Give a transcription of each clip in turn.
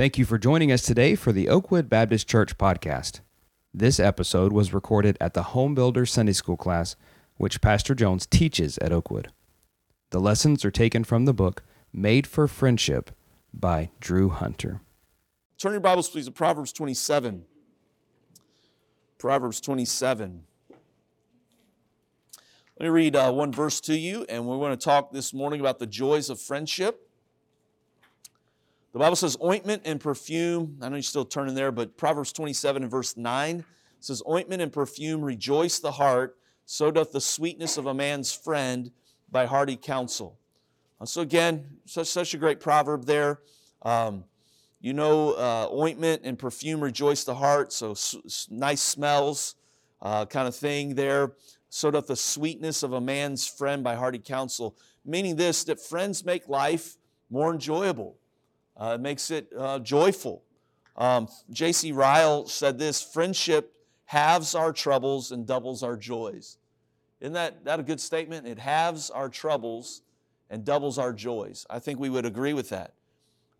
Thank you for joining us today for the Oakwood Baptist Church podcast. This episode was recorded at the Home Builder Sunday School class, which Pastor Jones teaches at Oakwood. The lessons are taken from the book Made for Friendship by Drew Hunter. Turn your Bibles, please, to Proverbs 27. Proverbs 27. Let me read uh, one verse to you, and we're going to talk this morning about the joys of friendship. The Bible says ointment and perfume. I know you're still turning there, but Proverbs 27 and verse 9 says, Ointment and perfume rejoice the heart, so doth the sweetness of a man's friend by hearty counsel. Uh, so, again, such, such a great proverb there. Um, you know, uh, ointment and perfume rejoice the heart, so s- nice smells, uh, kind of thing there. So doth the sweetness of a man's friend by hearty counsel, meaning this that friends make life more enjoyable. Uh, it makes it uh, joyful. Um, J.C. Ryle said this friendship halves our troubles and doubles our joys. Isn't that, that a good statement? It halves our troubles and doubles our joys. I think we would agree with that.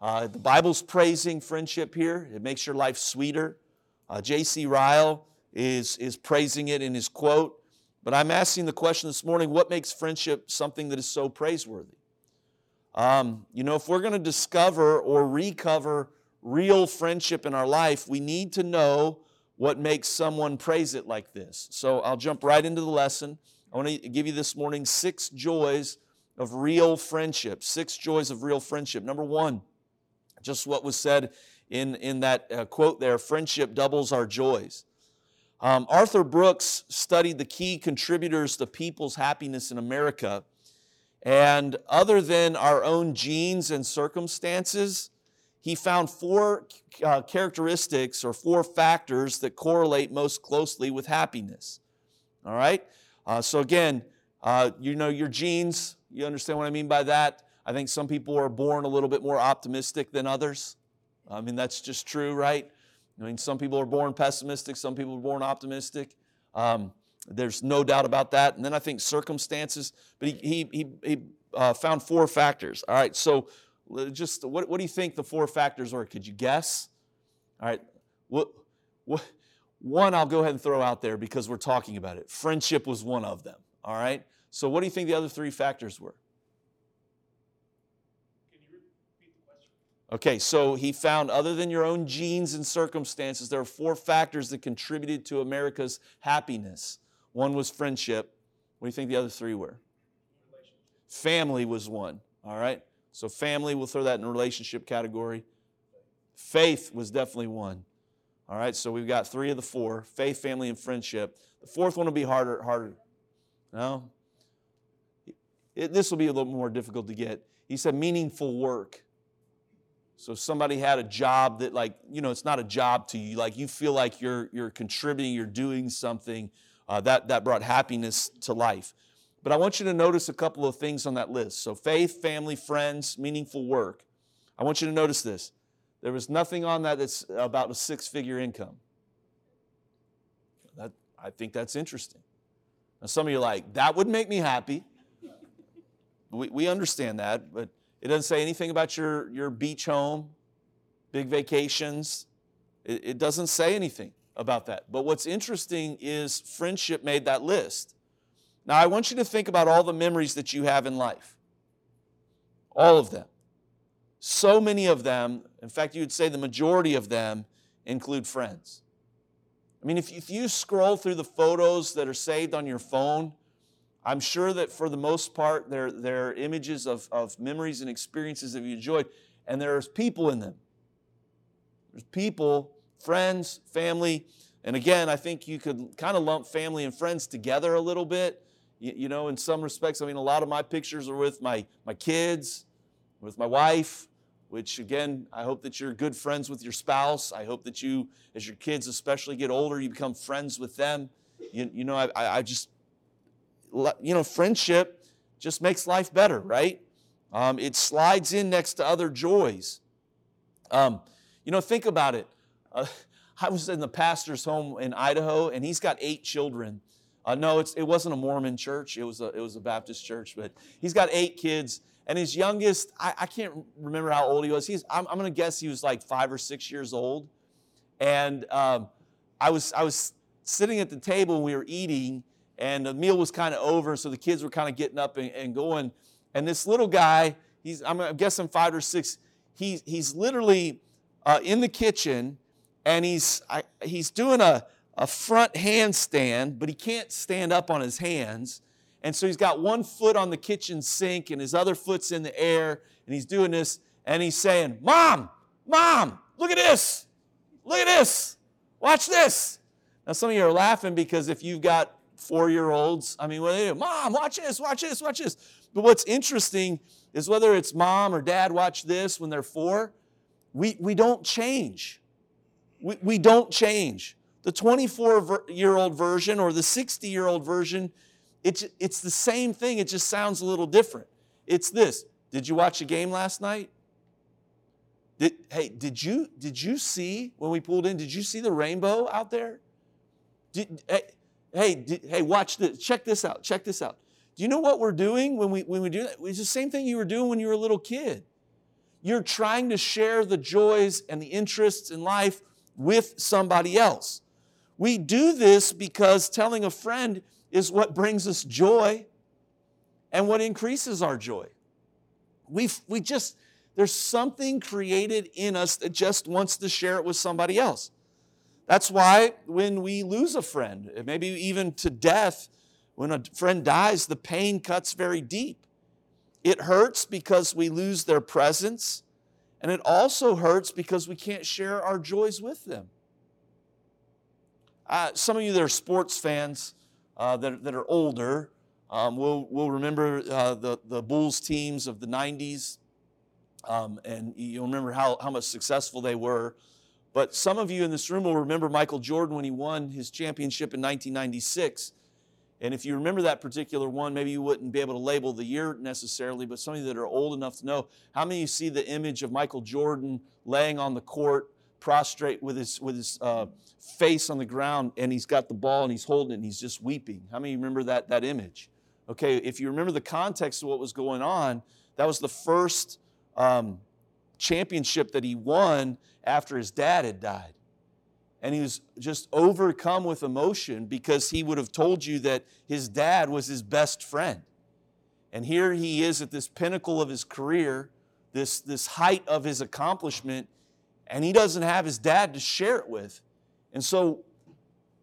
Uh, the Bible's praising friendship here, it makes your life sweeter. Uh, J.C. Ryle is, is praising it in his quote. But I'm asking the question this morning what makes friendship something that is so praiseworthy? Um, you know, if we're going to discover or recover real friendship in our life, we need to know what makes someone praise it like this. So I'll jump right into the lesson. I want to give you this morning six joys of real friendship. Six joys of real friendship. Number one, just what was said in, in that uh, quote there friendship doubles our joys. Um, Arthur Brooks studied the key contributors to people's happiness in America and other than our own genes and circumstances, he found four uh, characteristics or four factors that correlate most closely with happiness. All right? Uh, so, again, uh, you know your genes, you understand what I mean by that? I think some people are born a little bit more optimistic than others. I mean, that's just true, right? I mean, some people are born pessimistic, some people are born optimistic. Um, there's no doubt about that. And then I think circumstances, but he, he, he, he uh, found four factors. All right, so just what, what do you think the four factors are? Could you guess? All right, what, what, one I'll go ahead and throw out there because we're talking about it. Friendship was one of them. All right, so what do you think the other three factors were? Can you repeat the question? Okay, so he found, other than your own genes and circumstances, there are four factors that contributed to America's happiness. One was friendship. What do you think the other three were? Family was one. All right? So, family, we'll throw that in the relationship category. Faith was definitely one. All right? So, we've got three of the four faith, family, and friendship. The fourth one will be harder. harder. No? It, this will be a little more difficult to get. He said meaningful work. So somebody had a job that like, you know, it's not a job to you. Like you feel like you're you're contributing, you're doing something uh, that, that brought happiness to life. But I want you to notice a couple of things on that list. So, faith, family, friends, meaningful work. I want you to notice this. There was nothing on that that's about a six figure income. That, I think that's interesting. Now, some of you are like, that would make me happy. We, we understand that, but it doesn't say anything about your, your beach home, big vacations. It, it doesn't say anything about that. But what's interesting is friendship made that list. Now, I want you to think about all the memories that you have in life. All of them. So many of them, in fact, you would say the majority of them, include friends. I mean, if, if you scroll through the photos that are saved on your phone, I'm sure that for the most part, they're, they're images of, of memories and experiences that you enjoyed, and there's people in them. There's people friends, family. And again, I think you could kind of lump family and friends together a little bit. You, you, know, in some respects, I mean, a lot of my pictures are with my, my kids, with my wife, which again, I hope that you're good friends with your spouse. I hope that you, as your kids especially get older, you become friends with them. You, you know, I, I just, you know, friendship just makes life better, right? Um, it slides in next to other joys. Um, you know, think about it. Uh, I was in the pastor's home in Idaho, and he's got eight children. Uh, no, it wasn't a Mormon church. It was a, it was a Baptist church. But he's got eight kids. And his youngest, I, I can't remember how old he was. He's, I'm, I'm going to guess he was like five or six years old. And um, I, was, I was sitting at the table and we were eating, and the meal was kind of over. So the kids were kind of getting up and, and going. And this little guy, he's, I'm guessing five or six, he, he's literally uh, in the kitchen and he's, I, he's doing a, a front handstand, but he can't stand up on his hands. And so he's got one foot on the kitchen sink and his other foot's in the air, and he's doing this, and he's saying, Mom, Mom, look at this. Look at this. Watch this. Now, some of you are laughing because if you've got four year olds, I mean, what do they do? Mom, watch this, watch this, watch this. But what's interesting is whether it's mom or dad watch this when they're four, we, we don't change. We, we don't change. The 24 year old version or the 60 year old version, it's, it's the same thing, it just sounds a little different. It's this Did you watch a game last night? Did, hey, did you, did you see when we pulled in, did you see the rainbow out there? Did, hey, hey, did, hey, watch this. Check this out. Check this out. Do you know what we're doing when we, when we do that? It's the same thing you were doing when you were a little kid. You're trying to share the joys and the interests in life with somebody else. We do this because telling a friend is what brings us joy and what increases our joy. We, we just, there's something created in us that just wants to share it with somebody else. That's why when we lose a friend, maybe even to death, when a friend dies, the pain cuts very deep. It hurts because we lose their presence, and it also hurts because we can't share our joys with them. Uh, some of you that are sports fans uh, that, that are older um, will, will remember uh, the, the Bulls teams of the 90s, um, and you'll remember how, how much successful they were. But some of you in this room will remember Michael Jordan when he won his championship in 1996. And if you remember that particular one, maybe you wouldn't be able to label the year necessarily, but some of you that are old enough to know, how many you see the image of Michael Jordan laying on the court prostrate with his, with his uh, face on the ground and he's got the ball and he's holding it and he's just weeping. How many remember that, that image? Okay, if you remember the context of what was going on, that was the first um, championship that he won after his dad had died. And he was just overcome with emotion because he would have told you that his dad was his best friend. And here he is at this pinnacle of his career, this, this height of his accomplishment, and he doesn't have his dad to share it with. And so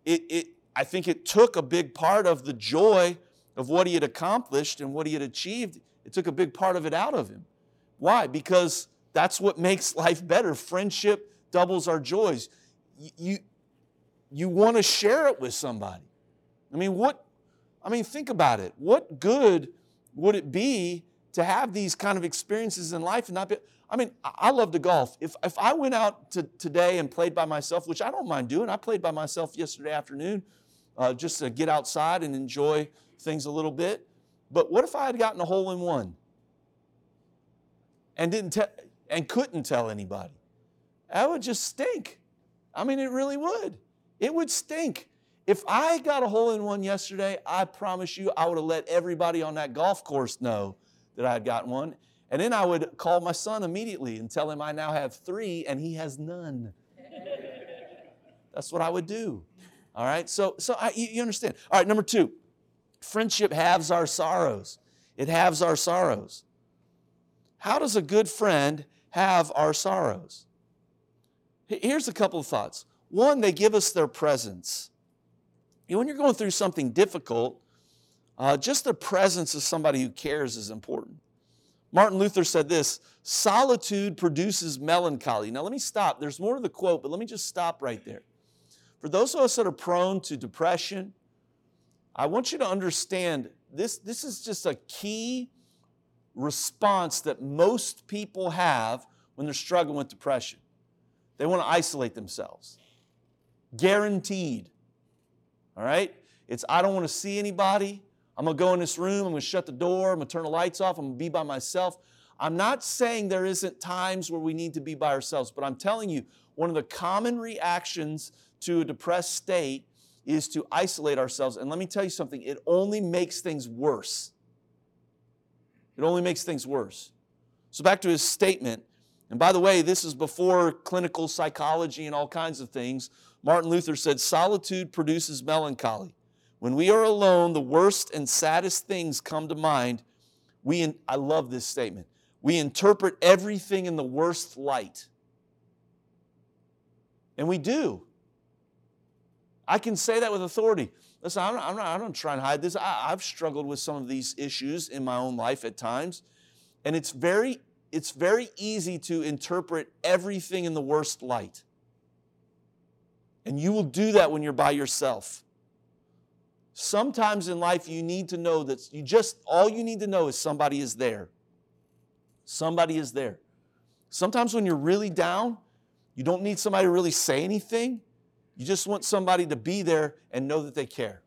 it, it, I think it took a big part of the joy of what he had accomplished and what he had achieved. It took a big part of it out of him. Why? Because that's what makes life better. Friendship doubles our joys. You, you, want to share it with somebody. I mean, what, I mean, think about it. What good would it be to have these kind of experiences in life and not be, I mean, I love to golf. If, if I went out to, today and played by myself, which I don't mind doing, I played by myself yesterday afternoon uh, just to get outside and enjoy things a little bit. But what if I had gotten a hole in one and didn't te- and couldn't tell anybody? That would just stink. I mean, it really would. It would stink. If I got a hole in one yesterday, I promise you I would have let everybody on that golf course know that I had gotten one. And then I would call my son immediately and tell him I now have three and he has none. That's what I would do. All right, so, so I, you understand. All right, number two, friendship halves our sorrows. It halves our sorrows. How does a good friend have our sorrows? Here's a couple of thoughts. One, they give us their presence. You know, when you're going through something difficult, uh, just the presence of somebody who cares is important. Martin Luther said this solitude produces melancholy. Now, let me stop. There's more to the quote, but let me just stop right there. For those of us that are prone to depression, I want you to understand this, this is just a key response that most people have when they're struggling with depression. They want to isolate themselves. Guaranteed. All right? It's I don't want to see anybody. I'm going to go in this room, I'm going to shut the door, I'm going to turn the lights off, I'm going to be by myself. I'm not saying there isn't times where we need to be by ourselves, but I'm telling you, one of the common reactions to a depressed state is to isolate ourselves. And let me tell you something, it only makes things worse. It only makes things worse. So, back to his statement, and by the way, this is before clinical psychology and all kinds of things. Martin Luther said, Solitude produces melancholy. When we are alone, the worst and saddest things come to mind. We, in, I love this statement. We interpret everything in the worst light. And we do. I can say that with authority. Listen, I'm not, I'm not, I don't try and hide this. I, I've struggled with some of these issues in my own life at times. And it's very, it's very easy to interpret everything in the worst light. And you will do that when you're by yourself. Sometimes in life, you need to know that you just, all you need to know is somebody is there. Somebody is there. Sometimes when you're really down, you don't need somebody to really say anything. You just want somebody to be there and know that they care.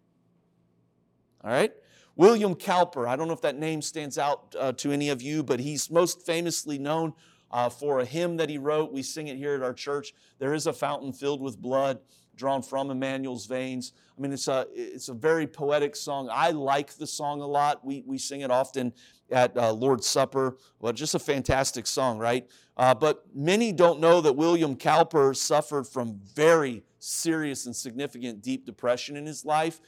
All right? William Cowper, I don't know if that name stands out uh, to any of you, but he's most famously known uh, for a hymn that he wrote. We sing it here at our church. There is a fountain filled with blood drawn from Immanuel's veins. I mean, it's a, it's a very poetic song. I like the song a lot. We, we sing it often at uh, Lord's Supper. Well, just a fantastic song, right? Uh, but many don't know that William Cowper suffered from very serious and significant deep depression in his life.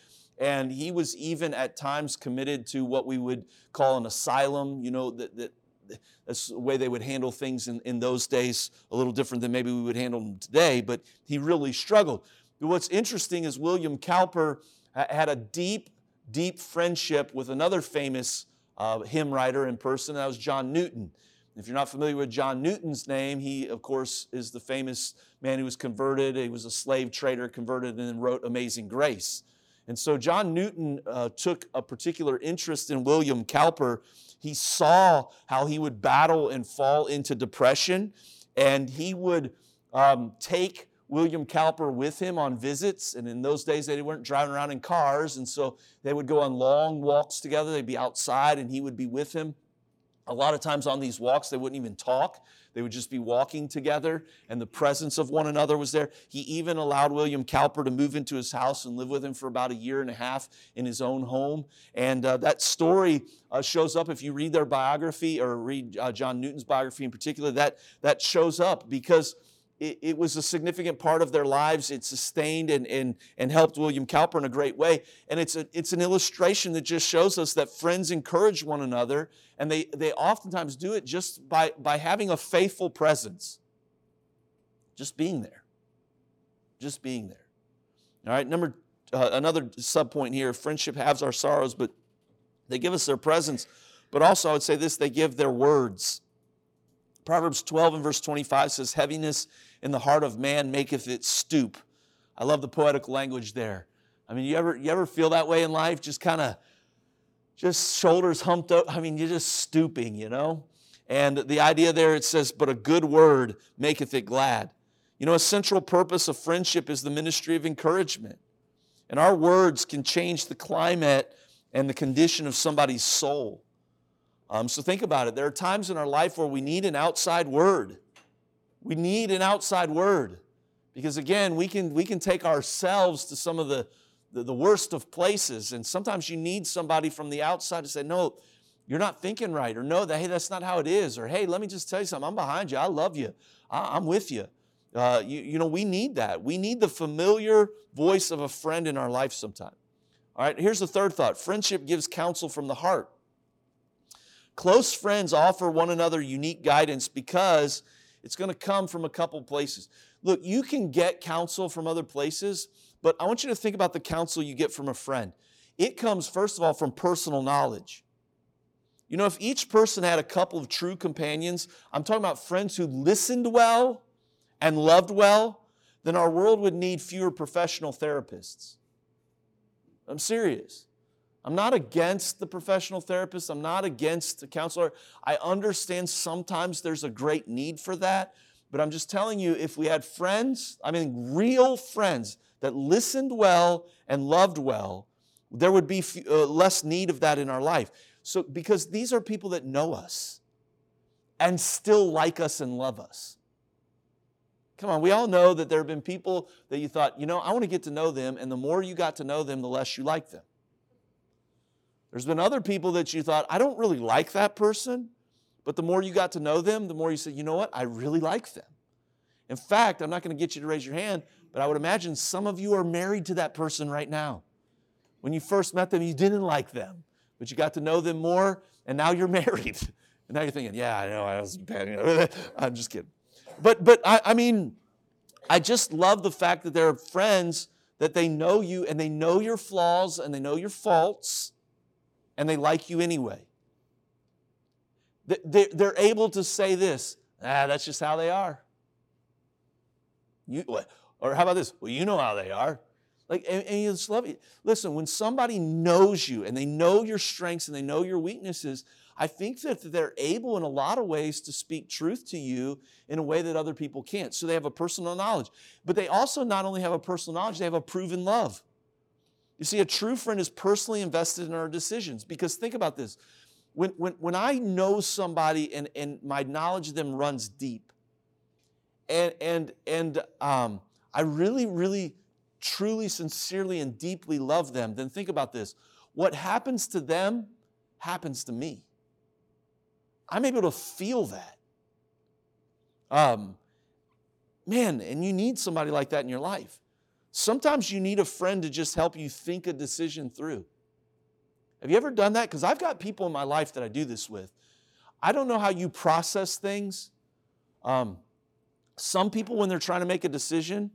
And he was even at times committed to what we would call an asylum, you know, that, that that's the way they would handle things in, in those days, a little different than maybe we would handle them today, but he really struggled. What's interesting is William Cowper had a deep, deep friendship with another famous uh, hymn writer in person, that was John Newton. If you're not familiar with John Newton's name, he, of course, is the famous man who was converted. He was a slave trader, converted, and then wrote Amazing Grace. And so John Newton uh, took a particular interest in William Cowper. He saw how he would battle and fall into depression, and he would um, take William Cowper with him on visits. And in those days, they weren't driving around in cars. And so they would go on long walks together. They'd be outside, and he would be with him. A lot of times on these walks, they wouldn't even talk. They would just be walking together, and the presence of one another was there. He even allowed William Cowper to move into his house and live with him for about a year and a half in his own home. And uh, that story uh, shows up if you read their biography or read uh, John Newton's biography in particular. That, that shows up because it, it, was a significant part of their lives. It sustained and, and, and helped William Cowper in a great way. And it's, a, it's an illustration that just shows us that friends encourage one another, and they, they oftentimes do it just by, by having a faithful presence, just being there. Just being there. All right, number uh, another sub point here friendship halves our sorrows, but they give us their presence. But also, I would say this they give their words. Proverbs 12 and verse 25 says, Heaviness in the heart of man maketh it stoop. I love the poetic language there. I mean, you ever, you ever feel that way in life? Just kind of, just shoulders humped up. I mean, you're just stooping, you know? And the idea there, it says, but a good word maketh it glad. You know, a central purpose of friendship is the ministry of encouragement. And our words can change the climate and the condition of somebody's soul. Um, so think about it. There are times in our life where we need an outside word. We need an outside word. Because again, we can, we can take ourselves to some of the, the, the worst of places. And sometimes you need somebody from the outside to say, no, you're not thinking right. Or no, that, hey, that's not how it is. Or hey, let me just tell you something. I'm behind you. I love you. I, am with you. Uh, you. You know, we need that. We need the familiar voice of a friend in our life sometime. All right, here's the third thought friendship gives counsel from the heart. Close friends offer one another unique guidance because it's going to come from a couple places. Look, you can get counsel from other places, but I want you to think about the counsel you get from a friend. It comes, first of all, from personal knowledge. You know, if each person had a couple of true companions, I'm talking about friends who listened well and loved well, then our world would need fewer professional therapists. I'm serious. I'm not against the professional therapist. I'm not against the counselor. I understand sometimes there's a great need for that. But I'm just telling you, if we had friends, I mean, real friends that listened well and loved well, there would be uh, less need of that in our life. So, because these are people that know us and still like us and love us. Come on, we all know that there have been people that you thought, you know, I want to get to know them, and the more you got to know them, the less you like them. There's been other people that you thought, I don't really like that person, but the more you got to know them, the more you said, you know what, I really like them. In fact, I'm not going to get you to raise your hand, but I would imagine some of you are married to that person right now. When you first met them, you didn't like them, but you got to know them more, and now you're married. And now you're thinking, yeah, I know, I was bad. I'm just kidding. But, but I, I mean, I just love the fact that there are friends that they know you and they know your flaws and they know your faults and they like you anyway. They're able to say this, ah, that's just how they are. You, or how about this? Well, you know how they are. Like, and, and you just love it. Listen, when somebody knows you and they know your strengths and they know your weaknesses, I think that they're able in a lot of ways to speak truth to you in a way that other people can't. So they have a personal knowledge. But they also not only have a personal knowledge, they have a proven love. You see, a true friend is personally invested in our decisions because think about this. When, when, when I know somebody and, and my knowledge of them runs deep, and, and, and um, I really, really, truly, sincerely, and deeply love them, then think about this. What happens to them happens to me. I'm able to feel that. Um, man, and you need somebody like that in your life. Sometimes you need a friend to just help you think a decision through. Have you ever done that? Because I've got people in my life that I do this with. I don't know how you process things. Um, some people, when they're trying to make a decision,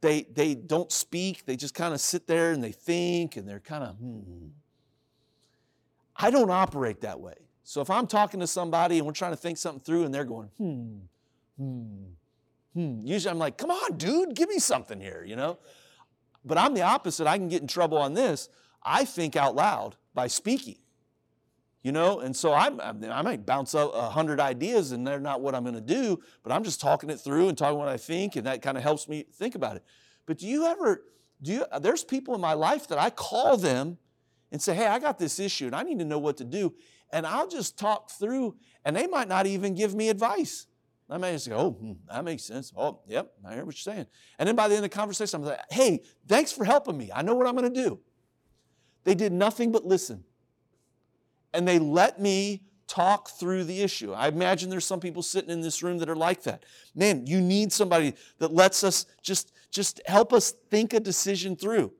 they, they don't speak. They just kind of sit there and they think and they're kind of, hmm. I don't operate that way. So if I'm talking to somebody and we're trying to think something through and they're going, hmm, hmm, hmm, usually I'm like, come on, dude, give me something here, you know? But I'm the opposite. I can get in trouble on this. I think out loud by speaking, you know? And so I'm, I might bounce out a hundred ideas and they're not what I'm going to do, but I'm just talking it through and talking what I think, and that kind of helps me think about it. But do you ever, do you, there's people in my life that I call them and say, hey, I got this issue and I need to know what to do and I'll just talk through, and they might not even give me advice. I may just go, oh, hmm, that makes sense. Oh, yep, I hear what you're saying. And then by the end of the conversation, I'm like, hey, thanks for helping me. I know what I'm going to do. They did nothing but listen. And they let me talk through the issue. I imagine there's some people sitting in this room that are like that. Man, you need somebody that lets us just, just help us think a decision through.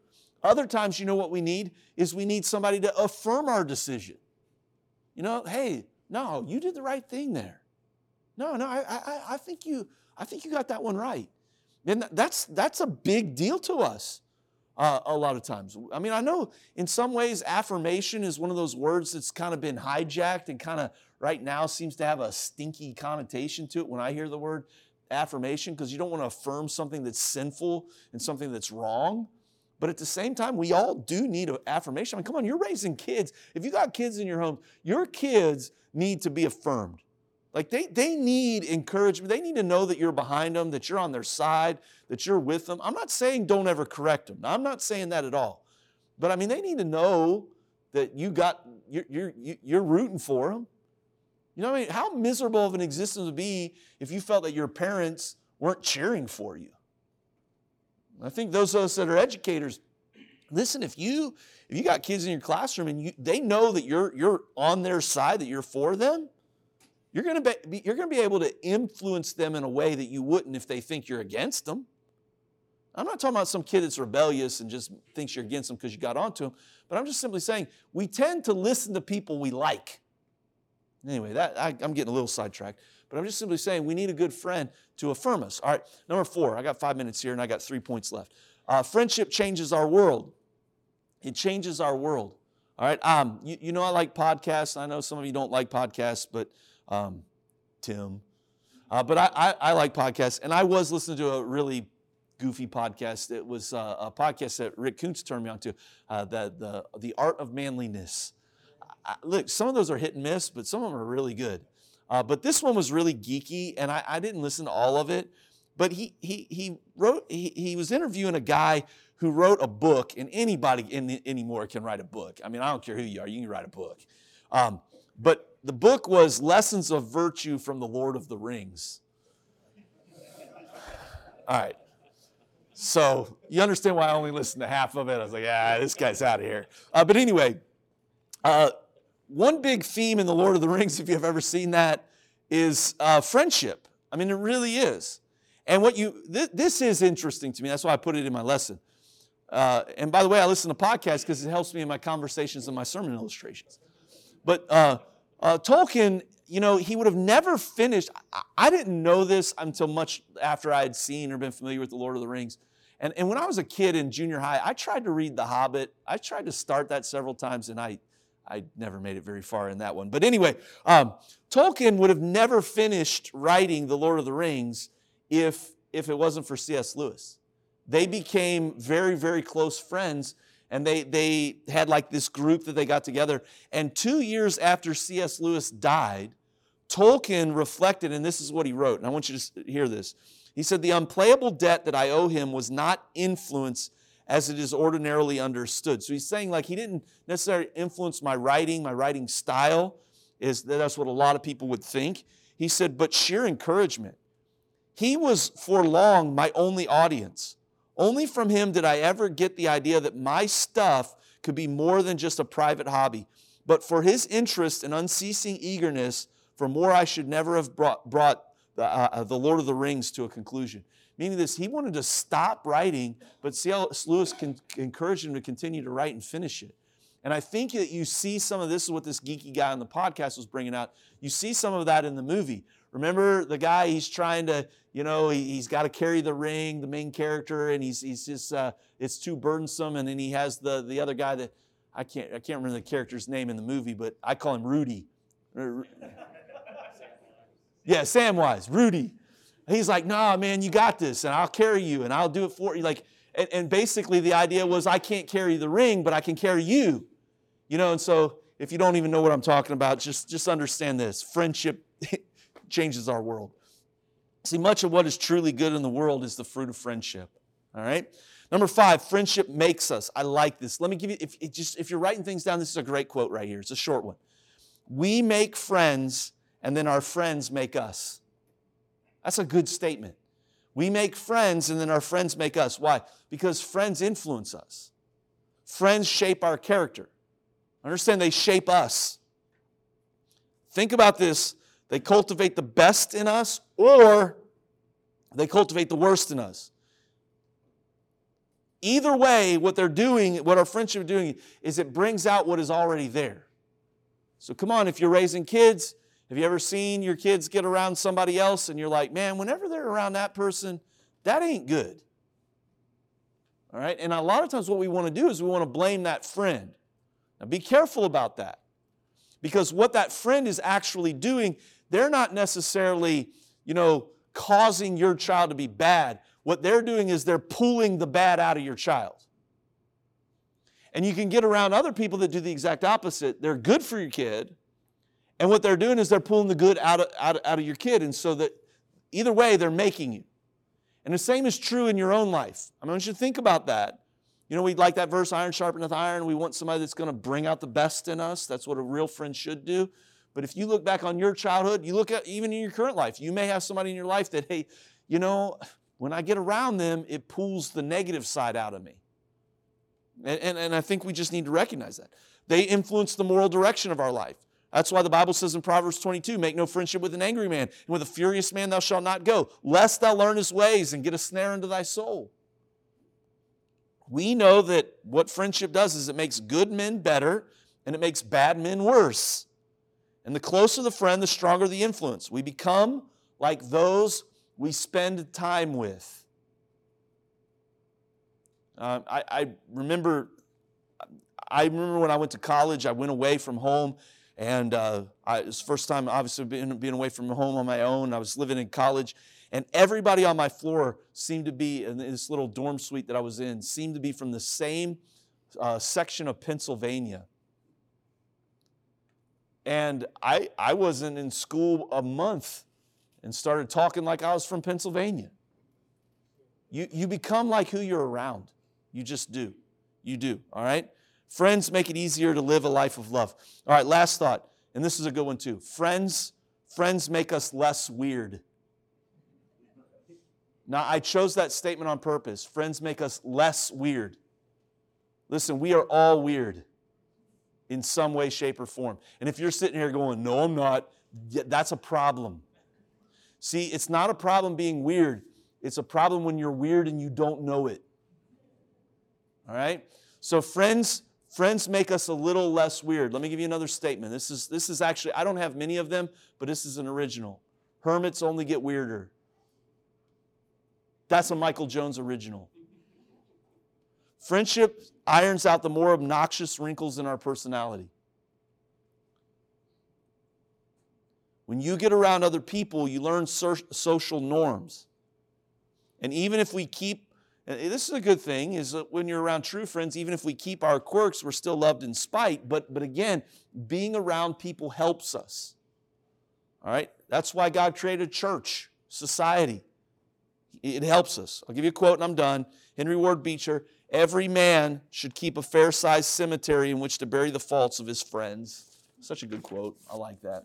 Other times, you know what we need? Is we need somebody to affirm our decision. You know, hey, no, you did the right thing there. No, no, I, I, I think you, I think you got that one right. And that's that's a big deal to us. Uh, a lot of times. I mean, I know in some ways affirmation is one of those words that's kind of been hijacked and kind of right now seems to have a stinky connotation to it when I hear the word affirmation because you don't want to affirm something that's sinful and something that's wrong. But at the same time, we all do need an affirmation. I mean, come on, you're raising kids. If you got kids in your home, your kids need to be affirmed. Like they, they need encouragement. They need to know that you're behind them, that you're on their side, that you're with them. I'm not saying don't ever correct them. I'm not saying that at all. But I mean, they need to know that you got, you're, you're, you're rooting for them. You know, what I mean, how miserable of an existence would be if you felt that your parents weren't cheering for you? I think those of us that are educators, listen, if you if you got kids in your classroom and you, they know that you're you're on their side, that you're for them, you're going to be you're going to be able to influence them in a way that you wouldn't if they think you're against them. I'm not talking about some kid that's rebellious and just thinks you're against them because you got onto them, but I'm just simply saying we tend to listen to people we like. Anyway, that I, I'm getting a little sidetracked. But I'm just simply saying we need a good friend to affirm us. All right, number four, I got five minutes here and I got three points left. Uh, friendship changes our world. It changes our world. All right, um, you, you, know I like podcasts. I know some of you don't like podcasts, but um, Tim. Uh, but I, I, I, like podcasts, and I was listening to a really goofy podcast. It was uh, a podcast that Rick Kuntz turned me on to, uh, the, the, the Art of Manliness. I, look, some of those are hit and miss, but some of them are really good. Uh, but this one was really geeky, and I, I, didn't listen to all of it. But he, he, he wrote, he, he was interviewing a guy who wrote a book, and anybody in, anymore can write a book. I mean, I don't care who you are, you can write a book. Um, but the book was Lessons of Virtue from the Lord of the Rings. All right. So you understand why I only listened to half of it. I was like, ah, this guy's out of here. Uh, but anyway, uh, one big theme in The Lord of the Rings, if you've ever seen that, is uh, friendship. I mean, it really is. And what you, th- this is interesting to me. That's why I put it in my lesson. Uh, and by the way, I listen to podcasts because it helps me in my conversations and my sermon illustrations. But uh, Tolkien, you know, he would have never finished. I, I didn't know this until much after I had seen or been familiar with The Lord of the Rings. And, and when I was a kid in junior high, I tried to read The Hobbit. I tried to start that several times, and I, I never made it very far in that one. But anyway, um, Tolkien would have never finished writing The Lord of the Rings if, if it wasn't for C.S. Lewis. They became very, very close friends, and they, they had like this group that they got together. And two years after C.S. Lewis died, Tolkien reflected, and this is what he wrote, and I want you to hear this. He said, The unplayable debt that I owe him was not influence as it is ordinarily understood. So he's saying, like, he didn't necessarily influence my writing, my writing style, is that's what a lot of people would think. He said, but sheer encouragement. He was for long my only audience. Only from him did I ever get the idea that my stuff could be more than just a private hobby. But for his interest and unceasing eagerness for more, I should never have brought, brought the, uh, uh, the Lord of the Rings to a conclusion. Meaning this, he wanted to stop writing, but C.S. Lewis can, encouraged him to continue to write and finish it. And I think that you see some of this is what this geeky guy on the podcast was bringing out. You see some of that in the movie. Remember the guy, he's trying to, you know, he, has got to carry the ring, the main character, and he's, he's just, uh, it's too burdensome. And then he has the, the other guy that, I can't, I can't remember the character's name in the movie, but I call him Rudy. yeah, Samwise, Rudy. He's like, nah, man, you got this, and I'll carry you, and I'll do it for you. Like, and, and basically the idea was, I can't carry the ring, but I can carry you. You know, and so if you don't even know what I'm talking about, just, just understand this. Friendship changes our world. See, much of what is truly good in the world is the fruit of friendship. All right? Number five, friendship makes us. I like this. Let me give you, if, just, if you're writing things down, this is a great quote right here. It's a short one. We make friends, and then our friends make us. That's a good statement. We make friends, and then our friends make us. Why? Because friends influence us, friends shape our character. Understand they shape us. Think about this. They cultivate the best in us or they cultivate the worst in us. Either way, what they're doing, what our friendship is doing, is it brings out what is already there. So come on, if you're raising kids, have you ever seen your kids get around somebody else and you're like, man, whenever they're around that person, that ain't good. All right? And a lot of times what we want to do is we want to blame that friend. Now be careful about that. Because what that friend is actually doing, they're not necessarily, you know, causing your child to be bad. What they're doing is they're pulling the bad out of your child. And you can get around other people that do the exact opposite. They're good for your kid. And what they're doing is they're pulling the good out of, out, of, out of your kid. And so that either way, they're making you. And the same is true in your own life. I, mean, I want you to think about that. You know, we like that verse, iron sharpeneth iron. We want somebody that's going to bring out the best in us. That's what a real friend should do. But if you look back on your childhood, you look at even in your current life, you may have somebody in your life that, hey, you know, when I get around them, it pulls the negative side out of me. And, and, and I think we just need to recognize that. They influence the moral direction of our life. That's why the Bible says in Proverbs 22 make no friendship with an angry man, and with a furious man thou shalt not go, lest thou learn his ways and get a snare into thy soul we know that what friendship does is it makes good men better and it makes bad men worse. And the closer the friend, the stronger the influence. We become like those we spend time with. Uh, I, I, remember, I remember when I went to college, I went away from home, and uh, I, it was the first time, obviously, being, being away from home on my own. I was living in college, and everybody on my floor seemed to be, in this little dorm suite that I was in, seemed to be from the same uh, section of Pennsylvania. And I, I wasn't in school a month and started talking like I was from Pennsylvania. You, you become like who you're around. You just do. You do, all right? Friends make it easier to live a life of love. All right, last thought, and this is a good one too. Friends, friends make us less weird. Now, I chose that statement on purpose. Friends make us less weird. Listen, we are all weird in some way, shape, or form. And if you're sitting here going, no, I'm not, that's a problem. See, it's not a problem being weird, it's a problem when you're weird and you don't know it. All right? So, friends, friends make us a little less weird. Let me give you another statement. This is, this is actually, I don't have many of them, but this is an original. Hermits only get weirder. That's a Michael Jones original. Friendship irons out the more obnoxious wrinkles in our personality. When you get around other people, you learn social norms. And even if we keep, this is a good thing, is that when you're around true friends, even if we keep our quirks, we're still loved in spite. But, but again, being around people helps us. All right? That's why God created church, society. It helps us. I'll give you a quote and I'm done. Henry Ward Beecher Every man should keep a fair sized cemetery in which to bury the faults of his friends. Such a good quote. I like that.